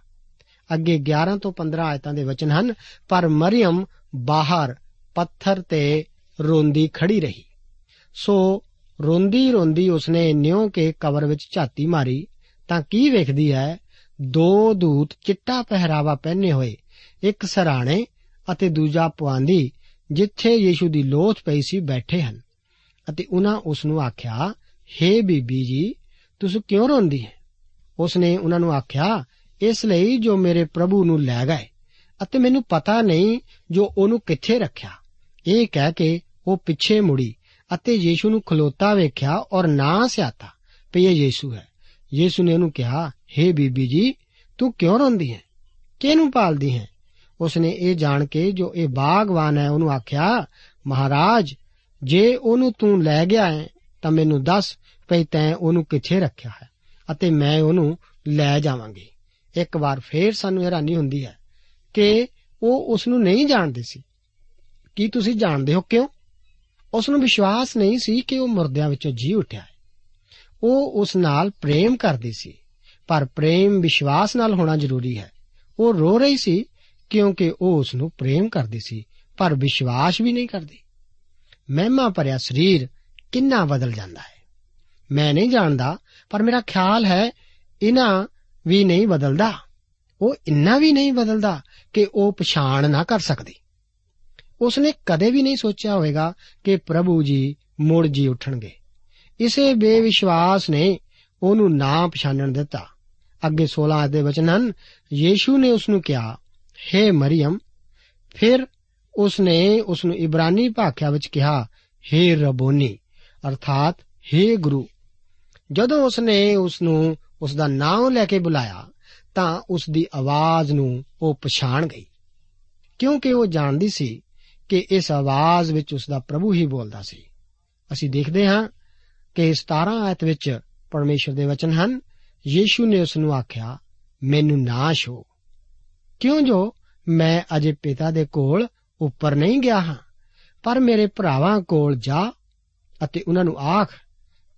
ਅੱਗੇ 11 ਤੋਂ 15 ਆਇਤਾਂ ਦੇ ਵਚਨ ਹਨ, ਪਰ ਮਰੀਮ ਬਾਹਰ ਪੱਥਰ ਤੇ ਰੋਂਦੀ ਖੜੀ ਰਹੀ। ਸੋ ਰੋਂਦੀ ਰੋਂਦੀ ਉਸਨੇ ਨਿਉ ਕੇ ਕਬਰ ਵਿੱਚ ਝਾਤੀ ਮਾਰੀ। ਤਾਂ ਕੀ ਵੇਖਦੀ ਹੈ ਦੋ ਦੂਤ ਚਿੱਟਾ ਪਹਿਰਾਵਾ ਪਹਿਨੇ ਹੋਏ, ਇੱਕ ਸਰਾਣੇ ਅਤੇ ਦੂਜਾ ਪਵਾਂਦੀ ਜਿੱਥੇ ਯੀਸ਼ੂ ਦੀ ਲੋਥ ਪਈ ਸੀ, ਬੈਠੇ ਹਨ। ਅਤੇ ਉਹਨਾਂ ਉਸ ਨੂੰ ਆਖਿਆ, ਹੇ ਬੀਬੀ ਜੀ, ਤੁਸੀਂ ਕਿਉਂ ਰੋਂਦੀ ਹੈ ਉਸ ਨੇ ਉਹਨਾਂ ਨੂੰ ਆਖਿਆ, ਇਸ ਲਈ ਜੋ ਮੇਰੇ ਪ੍ਰਭੂ ਨੂੰ ਲੈ ਗਏ, ਅਤੇ ਮੈਨੂੰ ਪਤਾ ਨਹੀਂ ਜੋ ਉਹਨੂੰ ਕਿੱਥੇ ਰੱਖਿਆ। ਇਹ ਕਹਿ ਕੇ ਉਹ ਪਿੱਛੇ ਮੁੜੀ ਅਤੇ ਯੀਸ਼ੂ ਨੂੰ ਖਲੋਤਾ ਵੇਖਿਆ ਔਰ ਨਾ ਸਿਆਤਾ, ਵੀ ਇਹ ਯੀਸ਼ੂ ਹੈ। ਯੀਸ਼ੂ ਨੇ ਉਹਨੂੰ ਕਿਹਾ हे ਬੀਬੀ ਜੀ, ਤੂੰ ਕਿਉਂ ਰੋਂਦੀ ਹੈ? ਕਿਹਨੂੰ ਭਾਲਦੀ ਹੈ? ਉਸਨੇ ਇਹ ਜਾਣ ਕੇ ਜੋ ਇਹ ਬਾਗਵਾਨ ਹੈ, ਉਹਨੂੰ ਆਖਿਆ, ਮਹਾਰਾਜ, ਜੇ ਉਹਨੂੰ ਤੂੰ ਲੈ ਗਿਆ ਹੈ, ਤਾਂ ਮੈਨੂੰ ਦੱਸ ਭਈ ਤੈਂ ਉਹਨੂੰ ਕਿੱਥੇ ਰੱਖਿਆ ਹੈ ਅਤੇ ਮੈਂ ਉਹਨੂੰ ਲੈ ਜਾਵਾਂਗੀ। ਇੱਕ ਵਾਰ ਫੇਰ ਸਾਨੂੰ ਹੈਰਾਨੀ ਹੁੰਦੀ ਹੈ ਕਿ ਉਹ ਉਸ ਨੂੰ ਨਹੀਂ ਜਾਣਦੇ ਸੀ। ਕੀ ਤੁਸੀਂ ਜਾਣਦੇ ਹੋ ਕਿਉਂ? ਉਸ ਨੂੰ ਵਿਸ਼ਵਾਸ ਨਹੀਂ ਸੀ ਕਿ ਉਹ ਮੁਰਦਿਆਂ ਵਿੱਚੋਂ ਜੀ ਉੱਠਿਆ ਹੈ। ਉਹ ਉਸ ਨਾਲ ਪ੍ਰੇਮ ਕਰਦੀ ਸੀ, ਪਰ ਪ੍ਰੇਮ ਵਿਸ਼ਵਾਸ ਨਾਲ ਹੋਣਾ ਜ਼ਰੂਰੀ ਹੈ। ਉਹ ਰੋ ਰਹੀ ਸੀ ਕਿਉਂਕਿ ਉਹ ਉਸ ਨੂੰ ਪ੍ਰੇਮ ਕਰਦੀ ਸੀ, ਪਰ ਵਿਸ਼ਵਾਸ ਵੀ ਨਹੀਂ ਕਰਦੀ। ਮਹਿਮਾ ਭਰਿਆ ਸਰੀਰ ਕਿੰਨਾ ਬਦਲ ਜਾਂਦਾ ਹੈ। ਮੈਂ ਨਹੀਂ ਜਾਣਦਾ, ਪਰ ਮੇਰਾ ਖਿਆਲ ਹੈ ਇਹਨਾਂ ਵੀ ਨਹੀਂ ਬਦਲਦਾ। ਉਹ ਇੰਨਾ ਵੀ ਨਹੀਂ ਬਦਲਦਾ ਕਿ ਉਹ ਪਛਾਣ ਨਾ ਕਰ ਸਕਦੀ। ਉਸਨੇ ਕਦੇ ਵੀ ਨਹੀਂ ਸੋਚਿਆ ਹੋਵੇਗਾ ਕਿ ਪ੍ਰਭੂ ਜੀ ਮੁੜ ਜੀ ਉੱਠਣਗੇ ਇਸੇ ਬੇਵਿਸ਼ਵਾਸ ਨੇ ਉਹਨੂੰ ਨਾ ਪਛਾਣਨ ਦਿੱਤਾ ਅੱਗੇ 16 ਦੇ ਵਚਨ ਹਨ ਯੀਸ਼ੂ ਨੇ ਉਸ ਨੂੰ ਕਿਹਾ हे ਮਰੀਮ ਫਿਰ ਉਸਨੇ ਉਸ ਨੂੰ ਇਬਰਾਨੀ ਭਾਖਿਆ ਵਿੱਚ ਕਿਹਾ हे ਰਬੋਨੀ ਅਰਥਾਤ हे ਗੁਰੂ ਜਦੋਂ ਉਸਨੇ ਉਸ ਨੂੰ ਉਸ ਦਾ ਨਾਮ ਲੈ ਕੇ ਬੁਲਾਇਆ ਤਾਂ ਉਸ ਦੀ ਆਵਾਜ਼ ਨੂੰ ਉਹ ਪਛਾਣ ਗਈ ਕਿਉਂਕਿ ਉਹ ਜਾਣਦੀ ਸੀ ਕਿ ਇਸ ਆਵਾਜ਼ ਵਿੱਚ ਉਸ ਦਾ ਪ੍ਰਭੂ ਹੀ ਬੋਲਦਾ ਸੀ। ਅਸੀਂ ਦੇਖਦੇ ਹਾਂ ਕਿ 17 ਆਇਤ ਵਿੱਚ ਪਰਮੇਸ਼ਰ ਦੇ ਵਚਨ ਹਨ। ਯੀਸ਼ੂ ਨੇ ਉਸ ਨੂੰ ਆਖਿਆ, ਮੈਨੂੰ ਨਾਸ਼ ਹੋ। ਕਿਉਂ ਜੋ? ਮੈਂ ਅਜੇ ਪਿਤਾ ਦੇ ਕੋਲ ਉੱਪਰ ਨਹੀਂ ਗਿਆ ਹਾਂ, ਪਰ ਮੇਰੇ ਭਰਾਵਾਂ ਕੋਲ ਜਾ ਅਤੇ ਉਹਨਾਂ ਨੂੰ ਆਖ,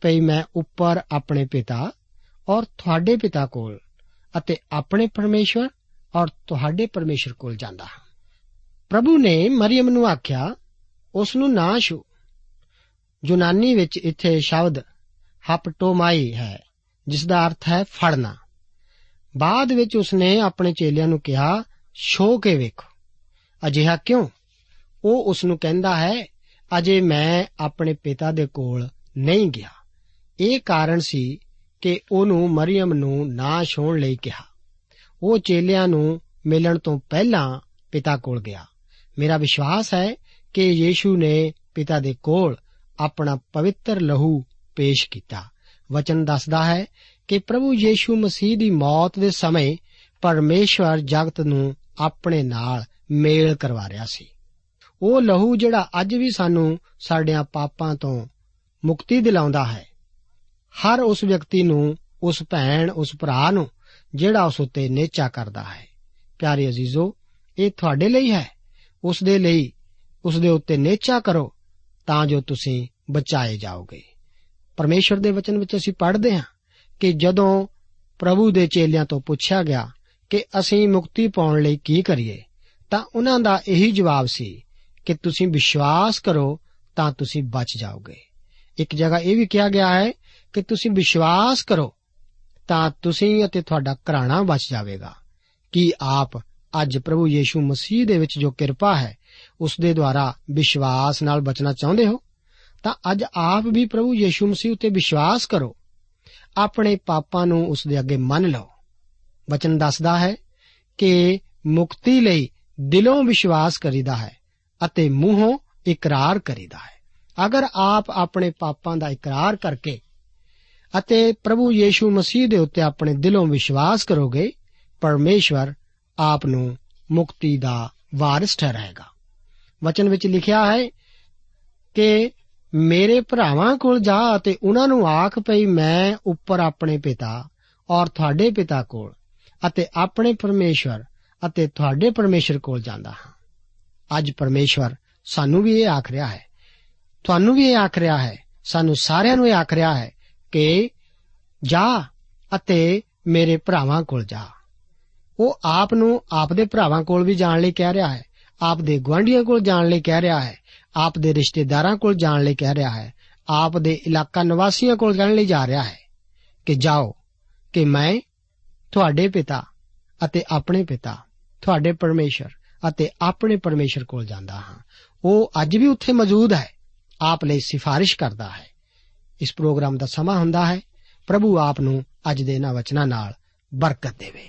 ਭਈ ਮੈਂ ਉੱਪਰ ਆਪਣੇ ਪਿਤਾ ਔਰ ਤੁਹਾਡੇ ਪਿਤਾ ਕੋਲ ਅਤੇ ਆਪਣੇ ਪਰਮੇਸ਼ਵਰ ਔਰ ਤੁਹਾਡੇ ਪਰਮੇਸ਼ਰ ਕੋਲ ਜਾਂਦਾ ਹਾਂ। ਪ੍ਰਭੂ ਨੇ ਮਰੀਮ ਨੂੰ ਆਖਿਆ, ਉਸ ਨੂੰ ਨਾ ਛੂ। ਯੂਨਾਨੀ ਵਿੱਚ ਇੱਥੇ ਸ਼ਬਦ ਹਪਟੋਮਾਈ ਹੈ ਜਿਸ ਦਾ ਅਰਥ ਹੈ ਫੜਨਾ। ਬਾਅਦ ਵਿੱਚ ਉਸਨੇ ਆਪਣੇ ਚੇਲਿਆਂ ਨੂੰ ਕਿਹਾ, ਛੋ ਕੇ ਵੇਖੋ। ਅਜਿਹਾ ਕਿਉਂ? ਉਹ ਉਸ ਨੂੰ ਕਹਿੰਦਾ ਹੈ, ਅਜੇ ਮੈਂ ਆਪਣੇ ਪਿਤਾ ਦੇ ਕੋਲ ਨਹੀਂ ਗਿਆ। ਇਹ ਕਾਰਨ ਸੀ ਕਿ ਉਹਨੂੰ ਮਰੀਮ ਨੂੰ ਨਾ ਛੋਣ ਲਈ ਕਿਹਾ। ਉਹ ਚੇਲਿਆਂ ਨੂੰ ਮਿਲਣ ਤੋਂ ਪਹਿਲਾਂ ਪਿਤਾ ਕੋਲ ਗਿਆ। ਮੇਰਾ ਵਿਸ਼ਵਾਸ ਹੈ ਕਿ ਯੀਸ਼ੂ ਨੇ ਪਿਤਾ ਦੇ ਕੋਲ ਆਪਣਾ ਪਵਿੱਤਰ ਲਹੂ ਪੇਸ਼ ਕੀਤਾ। ਵਚਨ ਦੱਸਦਾ ਹੈ ਕਿ ਪ੍ਰਭੂ ਯੀਸ਼ੂ ਮਸੀਹ ਦੀ ਮੌਤ ਦੇ ਸਮੇਂ ਪਰਮੇਸ਼ਵਰ ਜਗਤ ਨੂੰ ਆਪਣੇ ਨਾਲ ਮੇਲ ਕਰਵਾ ਰਿਹਾ ਸੀ। ਉਹ ਲਹੂ ਜਿਹੜਾ ਅੱਜ ਵੀ ਸਾਨੂੰ ਸਾਡਿਆਂ ਪਾਪਾਂ ਤੋਂ ਮੁਕਤੀ ਦਿਲਾਉਂਦਾ ਹੈ। ਹਰ ਉਸ ਵਿਅਕਤੀ ਨੂੰ, ਉਸ ਭੈਣ, ਉਸ ਭਰਾ ਨੂੰ ਜਿਹੜਾ ਉਸ ਉੱਤੇ ਨੇਚਾ ਕਰਦਾ ਹੈ। ਪਿਆਰੇ ਅਜ਼ੀਜ਼ੋ, ਇਹ ਤੁਹਾਡੇ ਲਈ ਹੈ। ਉਸ ਦੇ ਲਈ ਉਸ ਦੇ ਉੱਤੇ ਨੇਚਾ ਕਰੋ, ਤਾਂ ਜੋ ਤੁਸੀਂ ਬਚਾਏ ਜਾਓਗੇ। ਪਰਮੇਸ਼ਰ ਦੇ ਵਚਨ ਵਿੱਚ ਅਸੀਂ ਪੜ੍ਹਦੇ ਹਾਂ ਕਿ ਜਦੋਂ ਪ੍ਰਭੂ ਦੇ ਚੇਲਿਆਂ ਤੋਂ ਪੁੱਛਿਆ ਗਿਆ ਕਿ ਅਸੀਂ ਮੁਕਤੀ ਪਾਉਣ ਲਈ ਕੀ ਕਰੀਏ, ਤਾਂ ਉਹਨਾਂ ਦਾ ਇਹੀ ਜਵਾਬ ਸੀ ਕਿ ਤੁਸੀਂ ਵਿਸ਼ਵਾਸ ਕਰੋ, ਤਾਂ ਤੁਸੀਂ ਬਚ ਜਾਓਗੇ। ਇੱਕ ਜਗ੍ਹਾ ਇਹ ਵੀ ਕਿਹਾ ਗਿਆ ਹੈ ਕਿ ਤੁਸੀਂ ਵਿਸ਼ਵਾਸ ਕਰੋ, ਤਾਂ ਤੁਸੀਂ ਅਤੇ ਤੁਹਾਡਾ ਘਰਾਣਾ ਬਚ ਜਾਵੇਗਾ। ਕੀ ਆਪ ਅੱਜ ਪ੍ਰਭੂ ਯੀਸ਼ੂ ਮਸੀਹ ਦੇ ਵਿੱਚ ਜੋ ਕਿਰਪਾ ਹੈ, ਉਸ ਦੇ ਦੁਆਰਾ ਵਿਸ਼ਵਾਸ ਨਾਲ ਬਚਣਾ ਚਾਹੁੰਦੇ ਹੋ, ਤਾਂ ਅੱਜ ਆਪ ਵੀ ਪ੍ਰਭੂ ਯੀਸ਼ੂ ਮਸੀਹ ਉਤੇ ਵਿਸ਼ਵਾਸ ਕਰੋ। ਆਪਣੇ ਪਾਪਾਂ ਨੂੰ ਉਸ ਦੇ ਅੱਗੇ ਮੰਨ ਲਓ। ਵਚਨ ਦੱਸਦਾ ਹੈ ਕਿ ਮੁਕਤੀ ਲਈ ਦਿਲੋਂ ਵਿਸ਼ਵਾਸ ਕਰੀਦਾ ਹੈ ਅਤੇ ਮੂੰਹੋਂ ਇਕਰਾਰ ਕਰੀਦਾ ਹੈ। ਅਗਰ ਆਪ ਆਪਣੇ ਪਾਪਾਂ ਦਾ ਇਕਰਾਰ ਕਰਕੇ ਅਤੇ ਪ੍ਰਭੂ ਯੀਸ਼ੂ ਮਸੀਹ ਦੇ ਉੱਤੇ ਆਪਣੇ ਦਿਲੋਂ ਵਿਸ਼ਵਾਸ ਕਰੋਗੇ, ਪਰਮੇਸ਼ਵਰ ਆਪ ਨੂੰ ਮੁਕਤੀ ਦਾ ਵਾਰਿਸ ਠਹਿਰਾਏਗਾ। ਵਚਨ ਵਿੱਚ ਲਿਖਿਆ ਹੈ ਕਿ ਮੇਰੇ ਭਰਾਵਾਂ ਕੋਲ ਜਾ ਅਤੇ ਉਹਨਾਂ ਨੂੰ ਆਖ ਪਈ, ਮੈਂ ਉੱਪਰ ਆਪਣੇ ਪਿਤਾ ਔਰ ਤੁਹਾਡੇ ਪਿਤਾ ਕੋਲ ਅਤੇ ਆਪਣੇ ਪਰਮੇਸ਼ਵਰ ਅਤੇ ਤੁਹਾਡੇ ਪਰਮੇਸ਼ਰ ਕੋਲ ਜਾਂਦਾ ਹਾਂ। ਅੱਜ ਪਰਮੇਸ਼ਵਰ ਸਾਨੂੰ ਵੀ ਇਹ ਆਖ ਰਿਹਾ ਹੈ, ਤੁਹਾਨੂੰ ਵੀ ਇਹ ਆਖ ਰਿਹਾ ਹੈ, ਸਾਨੂੰ ਸਾਰਿਆਂ ਨੂੰ ਇਹ ਆਖ ਰਿਹਾ ਹੈ ਕਿ ਜਾ ਅਤੇ ਮੇਰੇ ਭਰਾਵਾਂ ਕੋਲ ਜਾ। ਉਹ ਆਪ ਨੂੰ ਆਪ ਦੇ ਭਰਾਵਾਂ ਕੋਲ ਵੀ ਜਾਣ ਲਈ ਕਹਿ ਰਿਹਾ ਹੈ। ਆਪ ਦੇ ਗਵਾਂਢੀਆਂ ਕੋਲ ਜਾਣ ਲਈ ਕਹਿ ਰਿਹਾ ਹੈ। ਆਪ ਦੇ ਰਿਸ਼ਤੇਦਾਰਾਂ ਕੋਲ ਜਾਣ ਲਈ ਕਹਿ ਰਿਹਾ ਹੈ। ਆਪ ਦੇ ਇਲਾਕਾ ਨਿਵਾਸੀਆਂ ਕੋਲ ਜਾਣ ਲਈ ਜਾ ਰਿਹਾ ਹੈ ਕਿ ਜਾਓ, ਕਿ ਮੈਂ ਤੁਹਾਡੇ ਪਿਤਾ ਅਤੇ ਆਪਣੇ ਪਿਤਾ, ਤੁਹਾਡੇ ਪਰਮੇਸ਼ਰ ਅਤੇ ਆਪਣੇ ਪਰਮੇਸ਼ਰ ਕੋਲ ਜਾਂਦਾ ਹਾਂ। ਉਹ ਅੱਜ ਵੀ ਉੱਥੇ ਮੌਜੂਦ ਹੈ। ਆਪ ਲਈ ਸਿਫਾਰਿਸ਼ ਕਰਦਾ ਹੈ। ਇਸ ਪ੍ਰੋਗਰਾਮ ਦਾ ਸਮਾਂ ਹੁੰਦਾ ਹੈ। ਪ੍ਰਭੂ ਆਪ ਨੂੰ ਅੱਜ ਦੇ ਇਹਨਾਂ ਵਚਨਾਂ ਨਾਲ ਬਰਕਤ ਦੇਵੇ।